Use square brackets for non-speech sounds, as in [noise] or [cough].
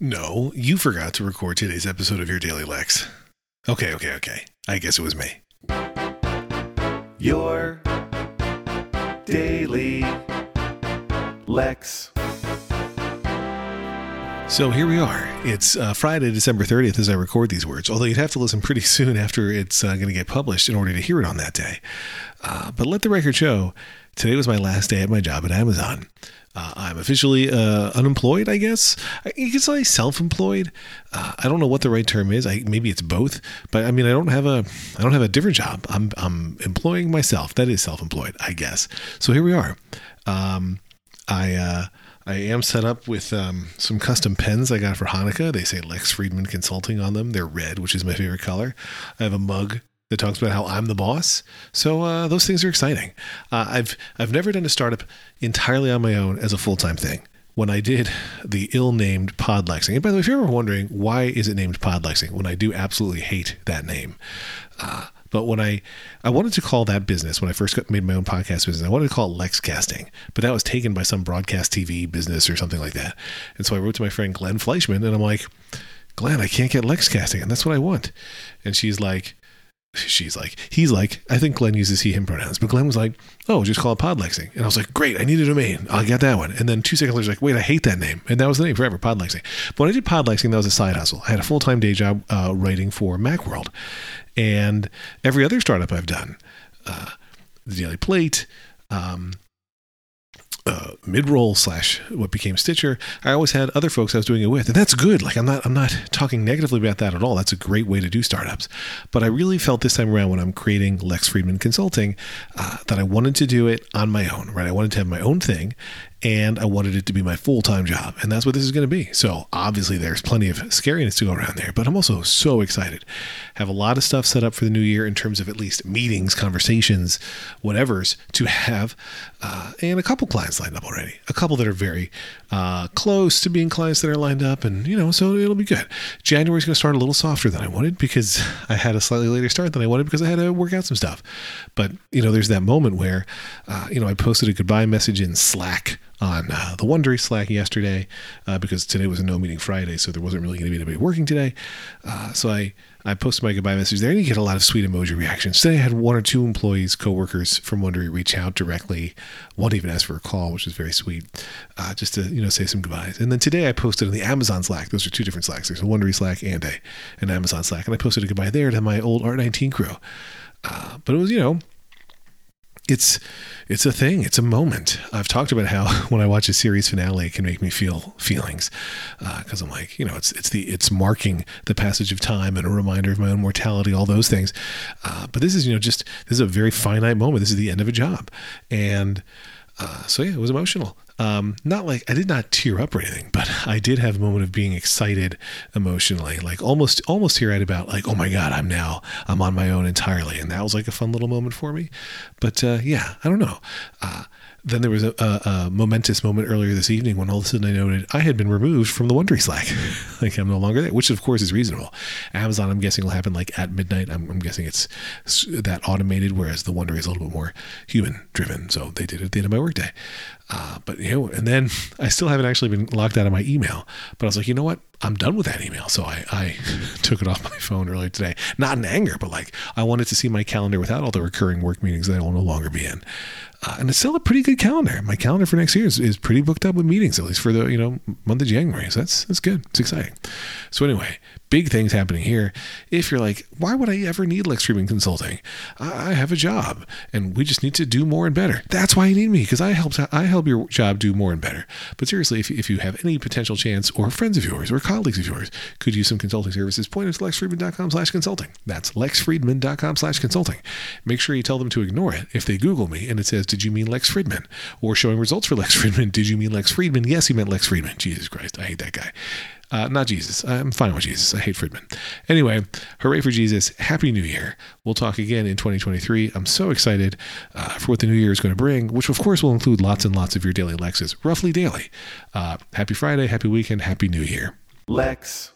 No, you forgot to record today's episode of your Daily Lex. Okay, okay, okay. I guess it was me. Your Daily Lex. So here we are. It's uh, Friday, December 30th as I record these words, although you'd have to listen pretty [laughs] soon after it's uh, going to get published in order to hear it on that day. Uh, but let the record show today was my last day at my job at Amazon. Uh, I'm officially uh, unemployed, I guess. You could say self-employed. Uh, I don't know what the right term is. I, maybe it's both. But I mean, I don't have a I don't have a different job. I'm I'm employing myself. That is self-employed, I guess. So here we are. Um, I uh, I am set up with um, some custom pens I got for Hanukkah. They say Lex Friedman Consulting on them. They're red, which is my favorite color. I have a mug that talks about how I'm the boss. So uh, those things are exciting. Uh, I've I've never done a startup entirely on my own as a full time thing. When I did the ill-named Podlexing, and by the way, if you're ever wondering why is it named Podlexing, when I do absolutely hate that name, uh, but when I I wanted to call that business when I first got, made my own podcast business, I wanted to call it Lexcasting, but that was taken by some broadcast TV business or something like that. And so I wrote to my friend Glenn Fleischman, and I'm like, Glenn, I can't get Lexcasting, and that's what I want. And she's like, she's like, he's like, I think Glenn uses he, him pronouns, but Glenn was like, oh, just call it Podlexing. And I was like, great, I need a domain. I'll get that one. And then two seconds later, like, wait, I hate that name. And that was the name forever, Podlexing. But when I did Podlexing, that was a side hustle. I had a full time day job uh, writing for Macworld. And every other startup I've done, uh, the Daily Plate, um, uh, Midroll slash what became Stitcher, I always had other folks I was doing it with, and that's good. Like I'm not I'm not talking negatively about that at all. That's a great way to do startups. But I really felt this time around when I'm creating Lex Friedman Consulting uh, that I wanted to do it on my own. Right, I wanted to have my own thing, and I wanted it to be my full time job. And that's what this is going to be. So obviously, there's plenty of scariness to go around there, but I'm also so excited. Have a lot of stuff set up for the new year in terms of at least meetings, conversations, whatever's to have, uh, and a couple clients lined up already. A couple that are very uh, close to being clients that are lined up, and you know, so it'll be good. January's going to start a little softer than I wanted because [laughs] I had a slightly later start than I wanted because I had to work out some stuff. But you know, there's that moment where, uh, you know, I posted a goodbye message in Slack on uh, the Wondery Slack yesterday uh, because today was a no meeting Friday, so there wasn't really going to be anybody working today. Uh, so I I posted my goodbye message there, and you get a lot of sweet emoji reactions. Today I had one or two employees, coworkers from Wondery reach out directly. One even asked for a call, which was very sweet, uh, just to you know say some goodbyes. And then today I posted on the Amazon Slack. Those are two different Slacks. There's a Wondery Slack and a an Amazon Slack, and I posted a goodbye there to my old Art19 crew. Uh, but it was you know it's it's a thing. It's a moment. I've talked about how [laughs] when i watch a series finale it can make me feel feelings because uh, i'm like you know it's it's the it's marking the passage of time and a reminder of my own mortality all those things. Uh, but this is you know just this is a very finite moment. This is the end of a job. And uh, so yeah, it was emotional. Um, not like I did not tear up or anything, but [laughs] I did have a moment of being excited emotionally, like almost almost here at about like, oh my god, I'm now I'm on my own entirely, and that was like a fun little moment for me. But uh, yeah, I don't know. Uh, then there was a, a, a, momentous moment earlier this evening when all of a sudden I noted I had been removed from the Wondery Slack. [laughs] like I'm no longer there, which of course is reasonable. Amazon, I'm guessing, will happen like at midnight. I'm, I'm guessing it's that automated, whereas the Wondery is a little bit more human driven. So they did it at the end of my workday. Uh, but you know, and then [laughs] I still haven't actually been locked out of my email. But I was like, you know what? I'm done with that email. So I, I [laughs] took it off my phone earlier today. Not in anger, but like I wanted to see my calendar without all the recurring work meetings that I will no longer be in. Uh, and it's still a pretty good calendar. My calendar for next year is, is pretty booked up with meetings, at least for the you know month of January. So that's that's good. It's exciting. So anyway, big things happening here. If you're like, why would I ever need Lex Friedman Consulting? I have a job, and we just need to do more and better. That's why you need me because I help I help your job do more and better. But seriously, if if you have any potential chance, or friends of yours, or colleagues of yours could use some consulting services, point it to lexfriedman.com slash consulting. That's lexfriedman.com slash consulting. Make sure you tell them to ignore it if they Google me and it says, did you mean Lex Fridman? Or showing results for Lex [laughs] Fridman, did you mean Lex Friedman? Yes, he meant Lex Friedman. Jesus Christ, I hate that guy. Uh, not Jesus. I'm fine with Jesus. I hate Fridman. Anyway, hooray for Jesus. Happy New Year. We'll talk again in 2023. I'm so excited uh, for what the new year is going to bring, which of course will include lots and lots of your daily Lexes, roughly daily. Uh, happy Friday, happy weekend, happy New Year. Lex.